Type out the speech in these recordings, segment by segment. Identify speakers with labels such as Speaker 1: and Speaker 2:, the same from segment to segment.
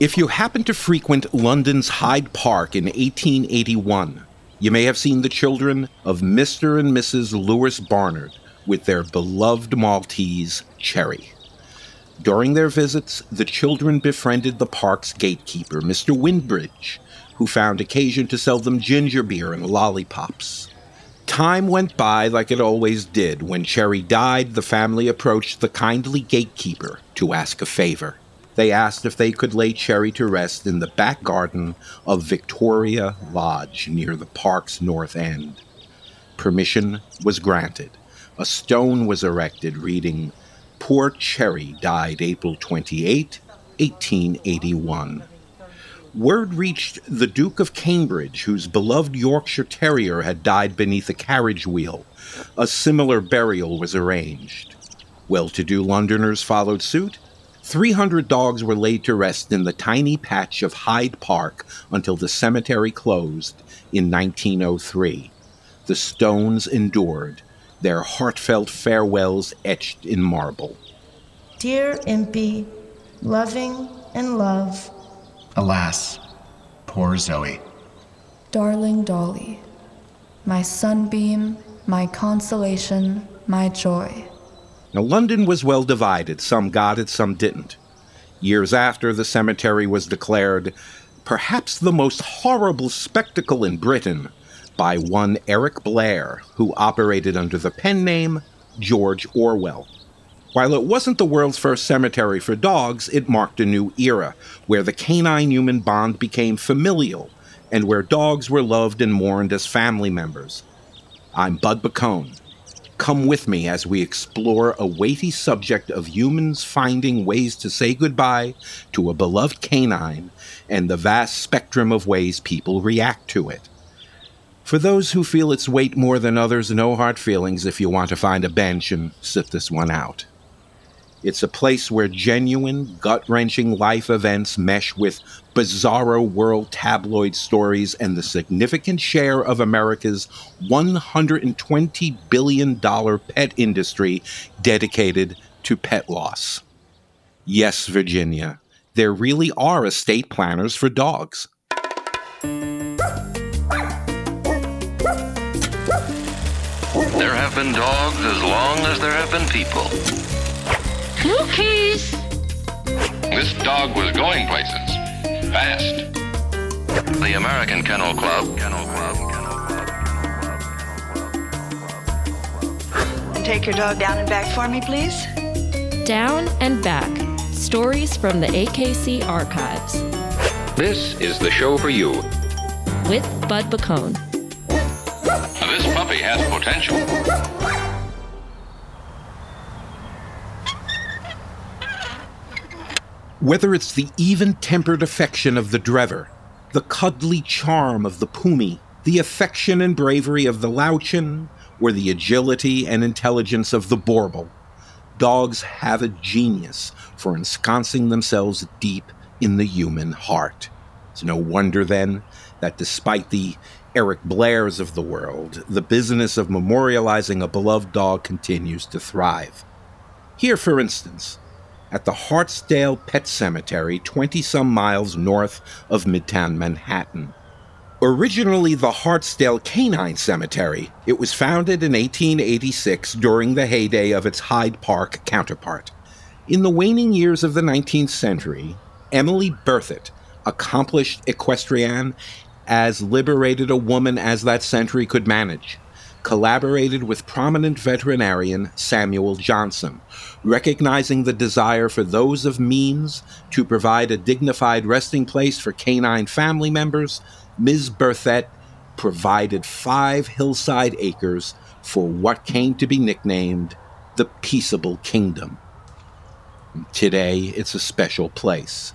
Speaker 1: If you happen to frequent London's Hyde Park in 1881, you may have seen the children of Mr. and Mrs. Lewis Barnard with their beloved Maltese, Cherry. During their visits, the children befriended the park's gatekeeper, Mr. Windbridge, who found occasion to sell them ginger beer and lollipops. Time went by like it always did. When Cherry died, the family approached the kindly gatekeeper to ask a favor. They asked if they could lay Cherry to rest in the back garden of Victoria Lodge near the park's north end. Permission was granted. A stone was erected reading, Poor Cherry died April 28, 1881. Word reached the Duke of Cambridge, whose beloved Yorkshire Terrier had died beneath a carriage wheel. A similar burial was arranged. Well to do Londoners followed suit. 300 dogs were laid to rest in the tiny patch of Hyde Park until the cemetery closed in 1903. The stones endured, their heartfelt farewells etched in marble.
Speaker 2: Dear Impy, loving and love.
Speaker 3: Alas, poor Zoe.
Speaker 2: Darling Dolly, my sunbeam, my consolation, my joy.
Speaker 1: Now, London was well divided. Some got it, some didn't. Years after, the cemetery was declared perhaps the most horrible spectacle in Britain by one Eric Blair, who operated under the pen name George Orwell. While it wasn't the world's first cemetery for dogs, it marked a new era where the canine human bond became familial and where dogs were loved and mourned as family members. I'm Bud Boccone. Come with me as we explore a weighty subject of humans finding ways to say goodbye to a beloved canine and the vast spectrum of ways people react to it. For those who feel its weight more than others, no hard feelings if you want to find a bench and sit this one out. It's a place where genuine, gut wrenching life events mesh with bizarro world tabloid stories and the significant share of America's $120 billion pet industry dedicated to pet loss. Yes, Virginia, there really are estate planners for dogs.
Speaker 4: There have been dogs as long as there have been people.
Speaker 5: Cookies!
Speaker 4: This dog was going places. Fast. The American Kennel Club. Kennel Club.
Speaker 6: Take your dog down and back for me, please.
Speaker 5: Down and Back Stories from the AKC Archives.
Speaker 4: This is the show for you.
Speaker 5: With Bud Boccone.
Speaker 4: This puppy has potential.
Speaker 1: Whether it's the even tempered affection of the Drever, the cuddly charm of the Pumi, the affection and bravery of the Löwchen, or the agility and intelligence of the Boerboel, dogs have a genius for ensconcing themselves deep in the human heart. It's no wonder then that despite the Eric Blairs of the world, the business of memorializing a beloved dog continues to thrive. Here, for instance, at the Hartsdale Pet Cemetery, 20 some miles north of Midtown Manhattan. Originally the Hartsdale Canine Cemetery, it was founded in 1886 during the heyday of its Hyde Park counterpart. In the waning years of the 19th century, Emily Berthet, accomplished equestrian, as liberated a woman as that century could manage collaborated with prominent veterinarian Samuel Johnson, recognizing the desire for those of means to provide a dignified resting place for canine family members. Ms. Berthet provided five hillside acres for what came to be nicknamed the Peaceable Kingdom. Today, it's a special place,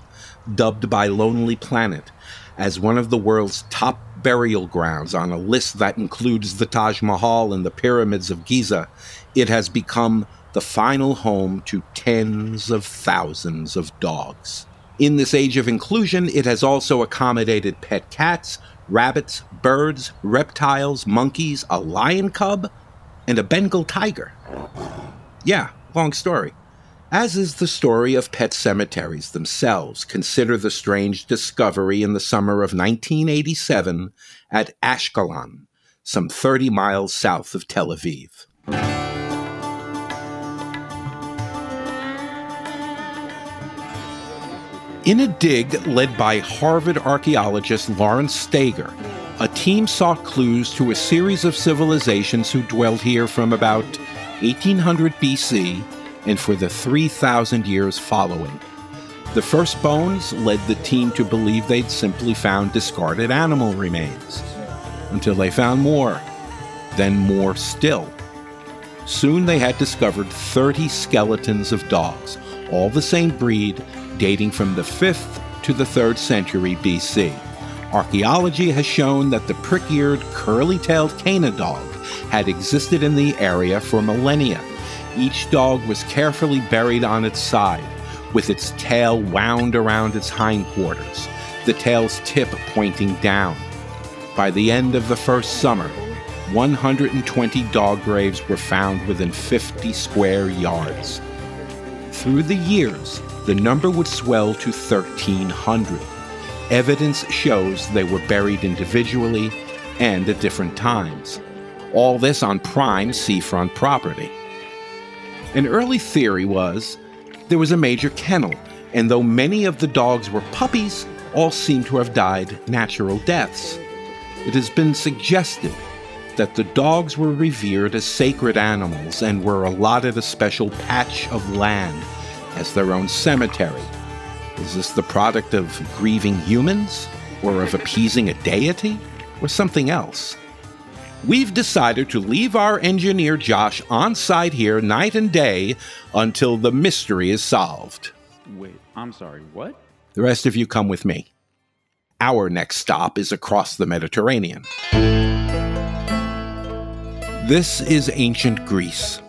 Speaker 1: dubbed by Lonely Planet as one of the world's top burial grounds on a list that includes the Taj Mahal and the pyramids of Giza, it has become the final home to tens of thousands of dogs. In this age of inclusion, it has also accommodated pet cats, rabbits, birds, reptiles, monkeys, a lion cub, and a Bengal tiger. Yeah, long story. As is the story of pet cemeteries themselves. Consider the strange discovery in the summer of 1987 at Ashkelon, some 30 miles south of Tel Aviv. In a dig led by Harvard archaeologist Lawrence Stager, a team sought clues to a series of civilizations who dwelled here from about 1800 BC and for the 3,000 years following. The first bones led the team to believe they'd simply found discarded animal remains, until they found more, then more still. Soon they had discovered 30 skeletons of dogs, all the same breed, dating from the 5th to the 3rd century BC. Archaeology has shown that the prick eared, curly tailed Canaan dog had existed in the area for millennia. Each dog was carefully buried on its side, with its tail wound around its hindquarters, the tail's tip pointing down. By the end of the first summer, 120 dog graves were found within 50 square yards. Through the years, the number would swell to 1,300. Evidence shows they were buried individually and at different times. All this on prime seafront property. An early theory was there was a major kennel, and though many of the dogs were puppies, all seem to have died natural deaths. It has been suggested that the dogs were revered as sacred animals and were allotted a special patch of land as their own cemetery. Is this the product of grieving humans, or of appeasing a deity, or something else? We've decided to leave our engineer Josh on site here night and day until the mystery is solved.
Speaker 7: Wait, I'm sorry, what?
Speaker 1: The rest of you come with me. Our next stop is across the Mediterranean. This is ancient Greece.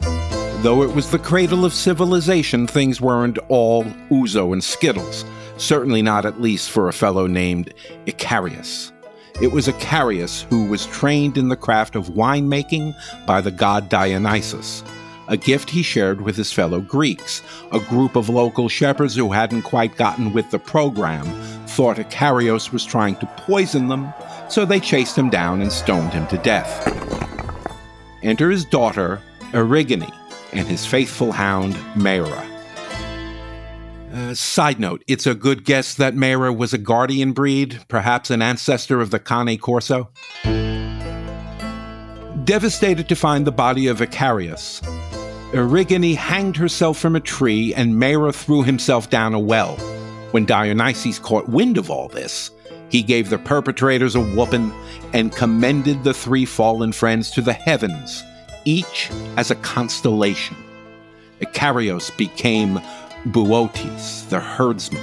Speaker 1: Though it was the cradle of civilization, things weren't all ouzo and skittles, certainly not at least for a fellow named Icarius. It was Icarius who was trained in the craft of winemaking by the god Dionysus, a gift he shared with his fellow Greeks. A group of local shepherds who hadn't quite gotten with the program thought Icarius was trying to poison them, so they chased him down and stoned him to death. Enter his daughter, Erigone, and his faithful hound, Maira. Uh, side note, it's a good guess that Maira was a guardian breed, perhaps an ancestor of the Cane Corso. Devastated to find the body of Icarius, Erigone hanged herself from a tree and Maira threw himself down a well. When Dionysus caught wind of all this, he gave the perpetrators a whooping and commended the three fallen friends to the heavens, each as a constellation. Icarios became Bootes, the herdsman.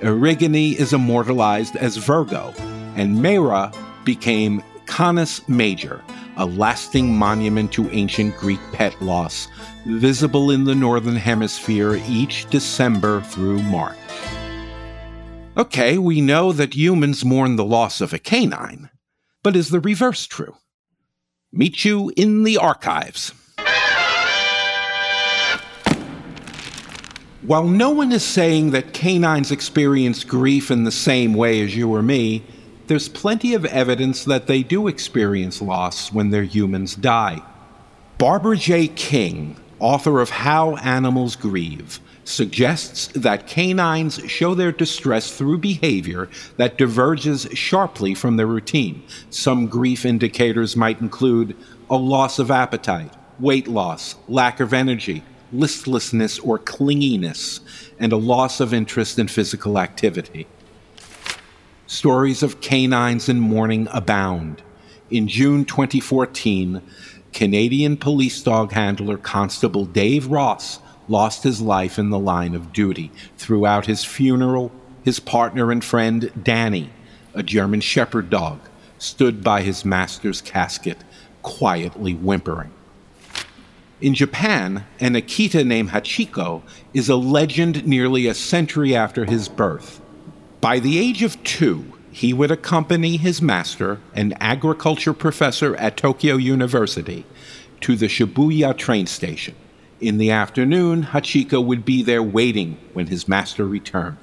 Speaker 1: Erigone is immortalized as Virgo, and Maira became Canis Major, a lasting monument to ancient Greek pet loss, visible in the Northern Hemisphere each December through March. Okay, we know that humans mourn the loss of a canine, but is the reverse true? Meet you in the archives. While no one is saying that canines experience grief in the same way as you or me, there's plenty of evidence that they do experience loss when their humans die. Barbara J. King, author of How Animals Grieve, suggests that canines show their distress through behavior that diverges sharply from their routine. Some grief indicators might include a loss of appetite, weight loss, lack of energy, listlessness or clinginess, and a loss of interest in physical activity. Stories of canines in mourning abound. In June 2014, Canadian police dog handler Constable Dave Ross lost his life in the line of duty. Throughout his funeral, his partner and friend Danny, a German Shepherd dog, stood by his master's casket, quietly whimpering. In Japan, an Akita named Hachiko is a legend nearly a century after his birth. By the age of two, he would accompany his master, an agriculture professor at Tokyo University, to the Shibuya train station. In the afternoon, Hachiko would be there waiting when his master returned.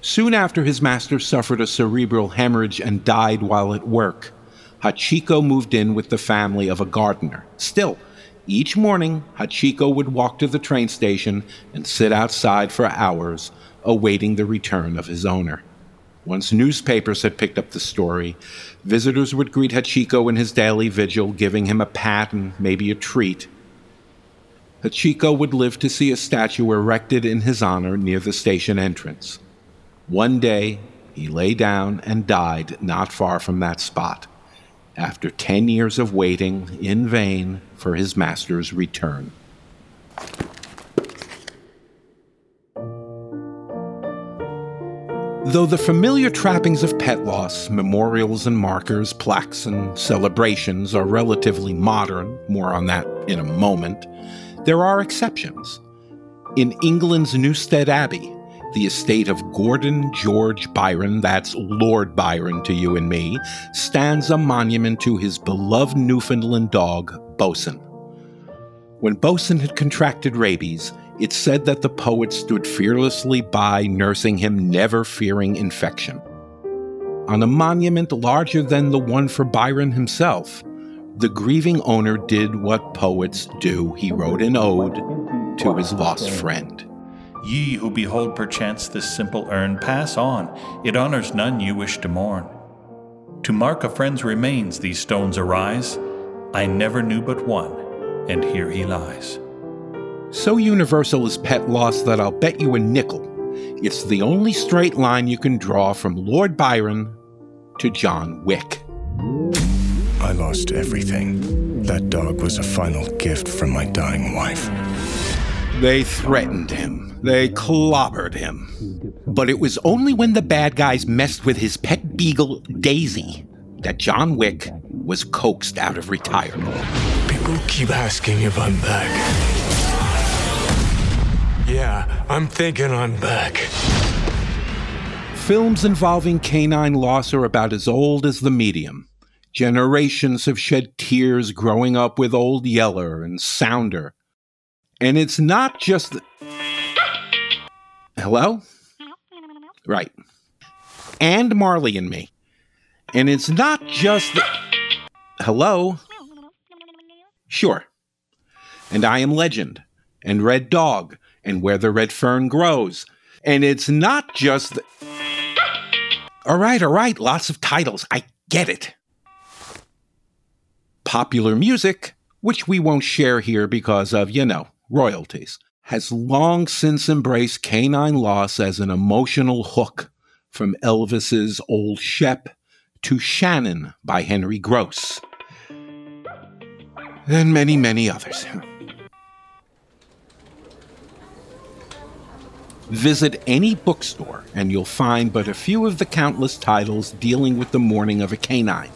Speaker 1: Soon after his master suffered a cerebral hemorrhage and died while at work, Hachiko moved in with the family of a gardener. Still, each morning, Hachiko would walk to the train station and sit outside for hours, awaiting the return of his owner. Once newspapers had picked up the story, visitors would greet Hachiko in his daily vigil, giving him a pat and maybe a treat. Hachiko would live to see a statue erected in his honor near the station entrance. One day, he lay down and died not far from that spot, after ten years of waiting in vain for his master's return. Though the familiar trappings of pet loss, memorials and markers, plaques and celebrations are relatively modern, more on that in a moment, there are exceptions. In England's Newstead Abbey, the estate of Gordon George Byron, that's Lord Byron to you and me, stands a monument to his beloved Newfoundland dog, Bosun. When Bosun had contracted rabies, it's said that the poet stood fearlessly by, nursing him, never fearing infection. On a monument larger than the one for Byron himself, the grieving owner did what poets do. He wrote an ode to his lost friend.
Speaker 8: Ye who behold perchance this simple urn, pass on, it honors none you wish to mourn. To mark a friend's remains these stones arise. I never knew but one, and here he lies.
Speaker 1: So universal is pet loss that I'll bet you a nickel. It's the only straight line you can draw from Lord Byron to John Wick.
Speaker 9: I lost everything. That dog was a final gift from my dying wife.
Speaker 1: They threatened him. They clobbered him. But it was only when the bad guys messed with his pet beagle, Daisy, that John Wick was coaxed out of retirement.
Speaker 9: People keep asking if I'm back. Yeah, I'm thinking I'm back.
Speaker 1: Films involving canine loss are about as old as the medium. Generations have shed tears growing up with Old Yeller and Sounder. And it's not just. Hello? Right. And Marley and me. And it's not just. Hello? Sure. And I am Legend, and Red Dog, and Where the Red Fern Grows. And it's not just. All right, all right, lots of titles. I get it popular music, which we won't share here because of, you know, royalties, has long since embraced canine loss as an emotional hook from Elvis's Old Shep to Shannon by Henry Gross, and many, many others. Visit any bookstore and you'll find but a few of the countless titles dealing with the mourning of a canine.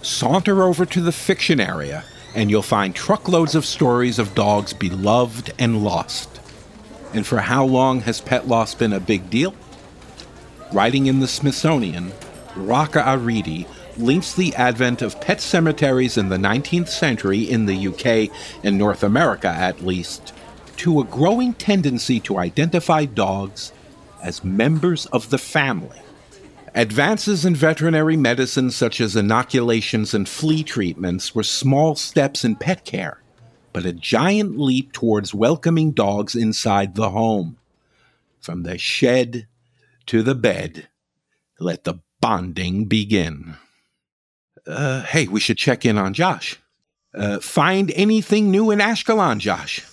Speaker 1: Saunter over to the fiction area, and you'll find truckloads of stories of dogs beloved and lost. And for how long has pet loss been a big deal? Writing in the Smithsonian, Raka Aridi links the advent of pet cemeteries in the 19th century in the UK and North America at least to a growing tendency to identify dogs as members of the family. Advances in veterinary medicine, such as inoculations and flea treatments, were small steps in pet care, but a giant leap towards welcoming dogs inside the home. From the shed to the bed, let the bonding begin. Uh, hey, we should check in on Josh. Uh, find anything new in Ashkelon, Josh?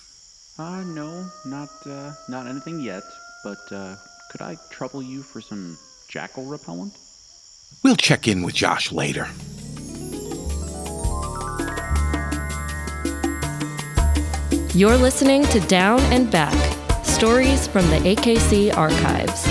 Speaker 7: Uh, no, not, uh, not anything yet, but, uh, could I trouble you for some jackal repellent?
Speaker 1: We'll check in with Josh later.
Speaker 5: You're listening to Down and Back Stories from the AKC Archives.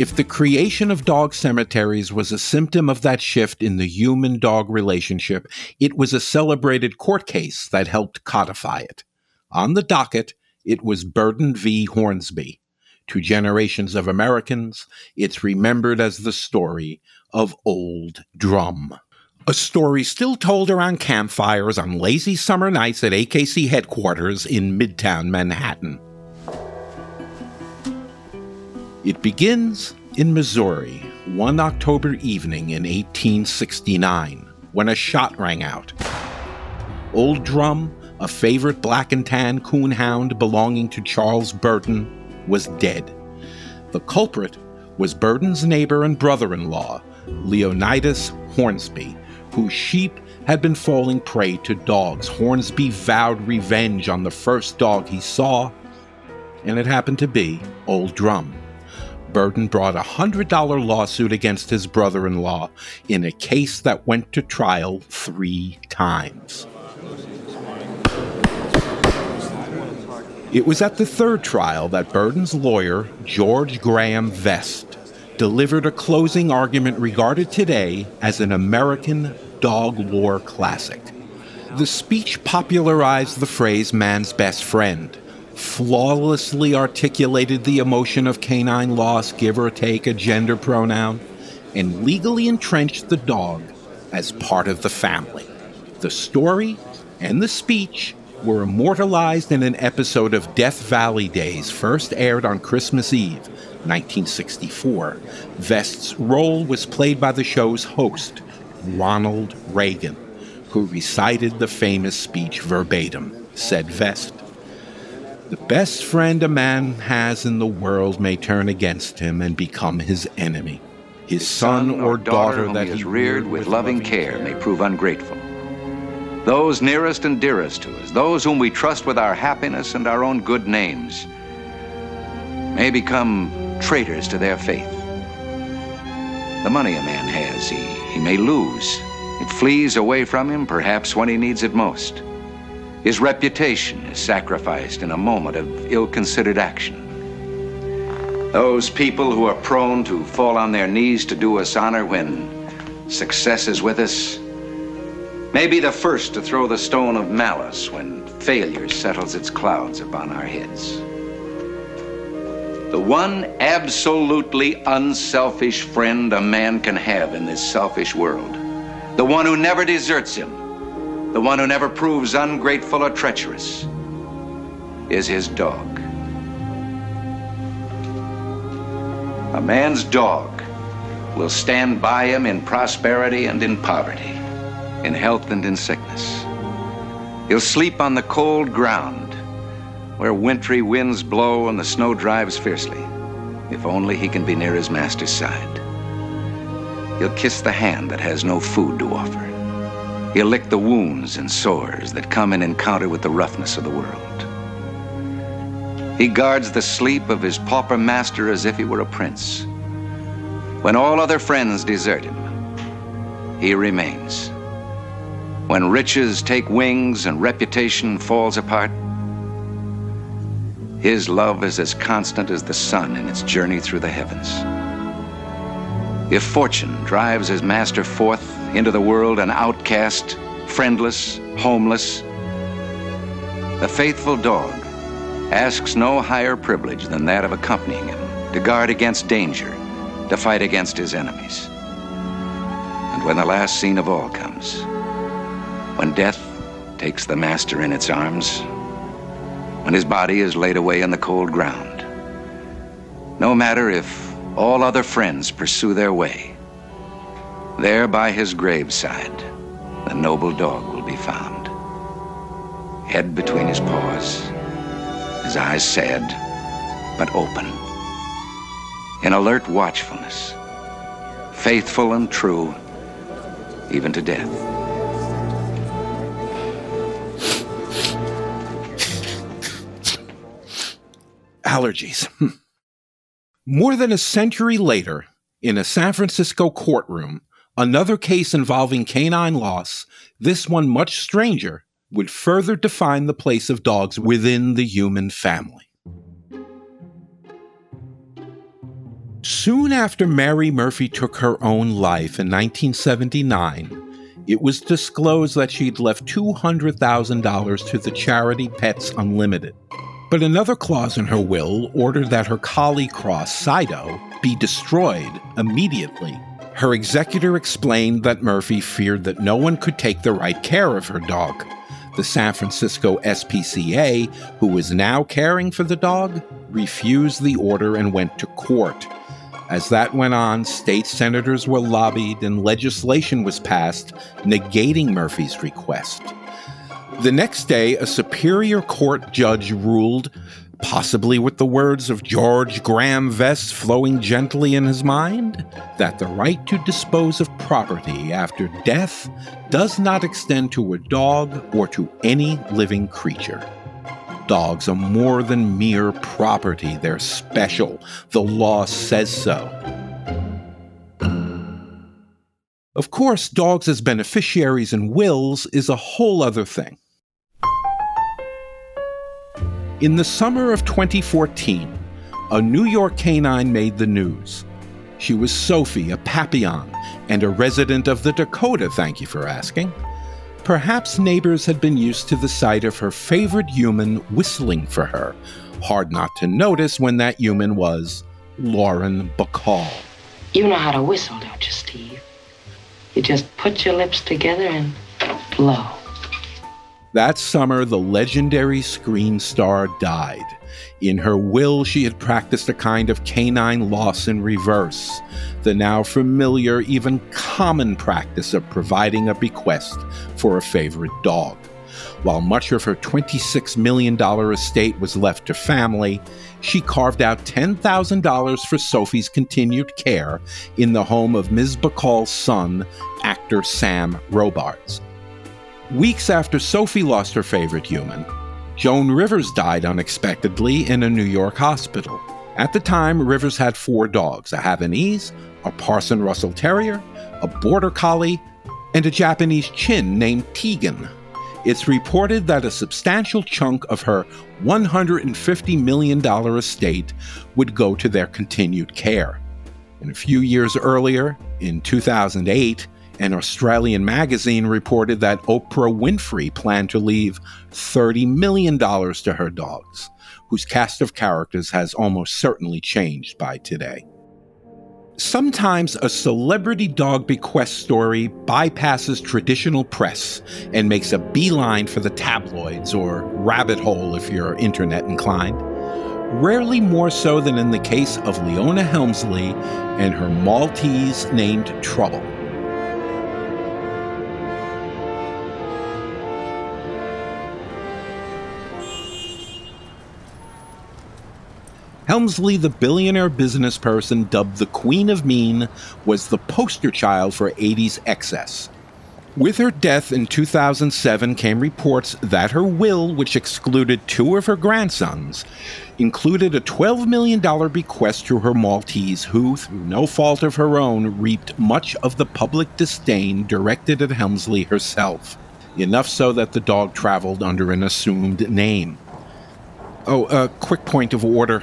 Speaker 1: If the creation of dog cemeteries was a symptom of that shift in the human dog relationship, it was a celebrated court case that helped codify it. On the docket, it was Burden v. Hornsby. To generations of Americans, it's remembered as the story of Old Drum. A story still told around campfires on lazy summer nights at AKC headquarters in Midtown Manhattan. It begins in Missouri, one October evening in 1869, when a shot rang out. Old Drum, a favorite black and tan coonhound belonging to Charles Burden, was dead. The culprit was Burden's neighbor and brother in law, Leonidas Hornsby, whose sheep had been falling prey to dogs. Hornsby vowed revenge on the first dog he saw, and it happened to be Old Drum. Burden brought a $100 lawsuit against his brother in law in a case that went to trial three times. It was at the third trial that Burden's lawyer, George Graham Vest, delivered a closing argument regarded today as an American dog war classic. The speech popularized the phrase man's best friend, flawlessly articulated the emotion of canine loss, give or take a gender pronoun, and legally entrenched the dog as part of the family. The story and the speech were immortalized in an episode of Death Valley Days, first aired on Christmas Eve, 1964. Vest's role was played by the show's host, Ronald Reagan, who recited the famous speech verbatim, said Vest. The best friend a man has in the world may turn against him and become his enemy. His son or daughter
Speaker 10: whom
Speaker 1: that
Speaker 10: he
Speaker 1: he
Speaker 10: has reared with loving care may prove ungrateful. Those nearest and dearest to us, those whom we trust with our happiness and our own good names, may become traitors to their faith. The money a man has, he, he may lose. It flees away from him, perhaps when he needs it most. His reputation is sacrificed in a moment of ill considered action. Those people who are prone to fall on their knees to do us honor when success is with us may be the first to throw the stone of malice when failure settles its clouds upon our heads. The one absolutely unselfish friend a man can have in this selfish world, the one who never deserts him, the one who never proves ungrateful or treacherous, is his dog. A man's dog will stand by him in prosperity and in poverty, in health and in sickness. He'll sleep on the cold ground where wintry winds blow and the snow drives fiercely, if only he can be near his master's side. He'll kiss the hand that has no food to offer. He'll lick the wounds and sores that come in encounter with the roughness of the world. He guards the sleep of his pauper master as if he were a prince. When all other friends desert him, he remains. When riches take wings and reputation falls apart, his love is as constant as the sun in its journey through the heavens. If fortune drives his master forth into the world an outcast, friendless, homeless, the faithful dog asks no higher privilege than that of accompanying him to guard against danger, to fight against his enemies. And when the last scene of all comes, when death takes the master in its arms, when his body is laid away in the cold ground, no matter if all other friends pursue their way, there by his graveside, the noble dog will be found. Head between his paws, his eyes sad but open, in alert watchfulness, faithful and true, even to death.
Speaker 1: Allergies. More than a century later, in a San Francisco courtroom, another case involving canine loss, this one much stranger, would further define the place of dogs within the human family. Soon after Mary Murphy took her own life in 1979, it was disclosed that she'd left $200,000 to the charity Pets Unlimited. But another clause in her will ordered that her collie cross, Sido, be destroyed immediately. Her executor explained that Murphy feared that no one could take the right care of her dog. The San Francisco SPCA, who was now caring for the dog, refused the order and went to court. As that went on, state senators were lobbied and legislation was passed negating Murphy's request. The next day, a Superior Court judge ruled, possibly with the words of George Graham Vest flowing gently in his mind, that the right to dispose of property after death does not extend to a dog or to any living creature. Dogs are more than mere property, they're special. The law says so. Of course, dogs as beneficiaries in wills is a whole other thing. In the summer of 2014, a New York canine made the news. She was Sophie, a Papillon, and a resident of the Dakota, thank you for asking. Perhaps neighbors had been used to the sight of her favorite human whistling for her. Hard not to notice when that human was Lauren Bacall.
Speaker 11: You know how to whistle, don't you, Steve? You just put your lips together and blow.
Speaker 1: That summer, the legendary screen star died. In her will, she had practiced a kind of canine loss in reverse, the now familiar, even common practice of providing a bequest for a favorite dog. While much of her $26 million estate was left to family, she carved out $10,000 for Sophie's continued care in the home of Ms. Bacall's son, actor Sam Robards. Weeks after Sophie lost her favorite human, Joan Rivers died unexpectedly in a New York hospital. At the time, Rivers had four dogs a Havanese, a Parson Russell Terrier, a Border Collie, and a Japanese Chin named Tegan. It's reported that a substantial chunk of her $150 million estate would go to their continued care. And a few years earlier, in 2008, an Australian magazine reported that Oprah Winfrey planned to leave $30 million to her dogs, whose cast of characters has almost certainly changed by today. Sometimes a celebrity dog bequest story bypasses traditional press and makes a beeline for the tabloids or rabbit hole if you're internet inclined. Rarely more so than in the case of Leona Helmsley and her Maltese named Trouble. Helmsley, the billionaire business person dubbed the Queen of Mean, was the poster child for 80s excess. With her death in 2007 came reports that her will, which excluded two of her grandsons, included a $12 million bequest to her Maltese, who, through no fault of her own, reaped much of the public disdain directed at Helmsley herself. Enough so that the dog traveled under an assumed name. Oh, a quick point of order.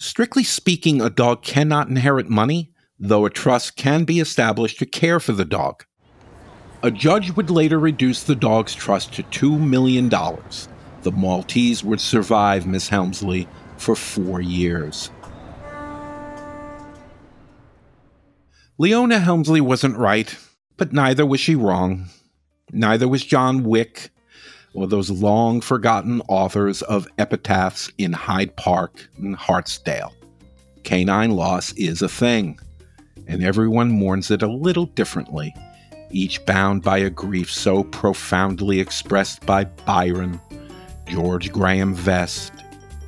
Speaker 1: Strictly speaking, a dog cannot inherit money, though a trust can be established to care for the dog. A judge would later reduce the dog's trust to $2 million. The Maltese would survive Miss Helmsley for four years. Leona Helmsley wasn't right, but neither was she wrong. Neither was John Wick, or those long forgotten authors of epitaphs in Hyde Park and Hartsdale. Canine loss is a thing, and everyone mourns it a little differently, each bound by a grief so profoundly expressed by Byron, George Graham Vest,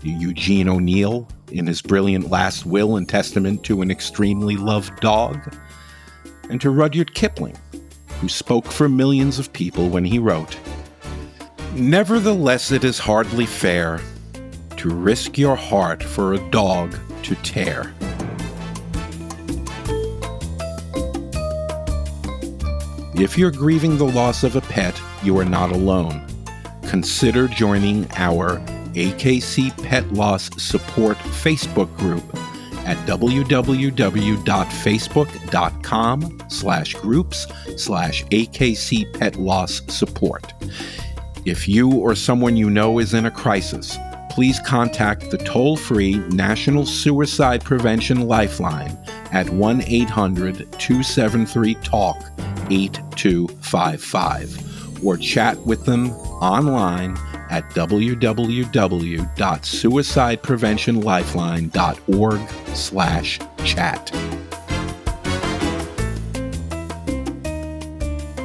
Speaker 1: Eugene O'Neill in his brilliant last will and testament to an extremely loved dog, and to Rudyard Kipling, who spoke for millions of people when he wrote, Nevertheless, it is hardly fair to risk your heart for a dog to tear. If you're grieving the loss of a pet, you are not alone. Consider joining our AKC Pet Loss Support Facebook group at www.facebook.com slash groups slash AKC Pet Loss Support. If you or someone you know is in a crisis, please contact the toll free National Suicide Prevention Lifeline at 1 800 273 TALK 8255 or chat with them online at www.suicidepreventionlifeline.org slash chat.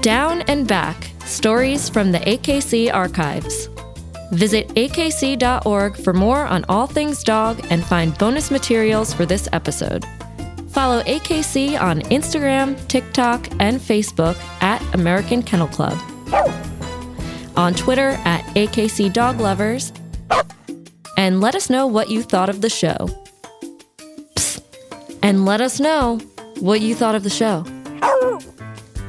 Speaker 5: Down and Back Stories from the AKC Archives. Visit akc.org for more on all things dog and find bonus materials for this episode. Follow AKC on Instagram, TikTok, and Facebook at American Kennel Club. On Twitter at AKC Dog Lovers. And let us know what you thought of the show. Psst. And let us know what you thought of the show.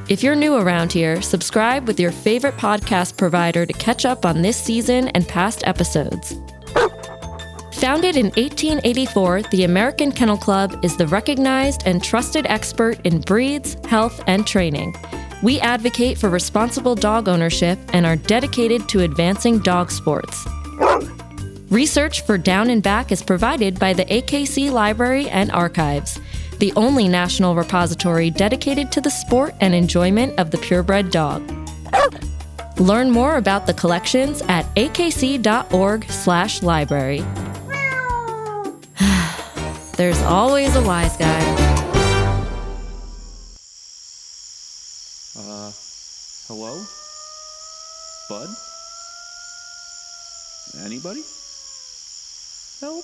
Speaker 5: If you're new around here, subscribe with your favorite podcast provider to catch up on this season and past episodes. Founded in 1884, the American Kennel Club is the recognized and trusted expert in breeds, health, and training. We advocate for responsible dog ownership and are dedicated to advancing dog sports. Research for Down and Back is provided by the AKC Library and Archives, the only national repository dedicated to the sport and enjoyment of the purebred dog. Learn more about the collections at akc.org/library. There's always a wise guy.
Speaker 7: Uh, hello? Bud? Anybody? Help?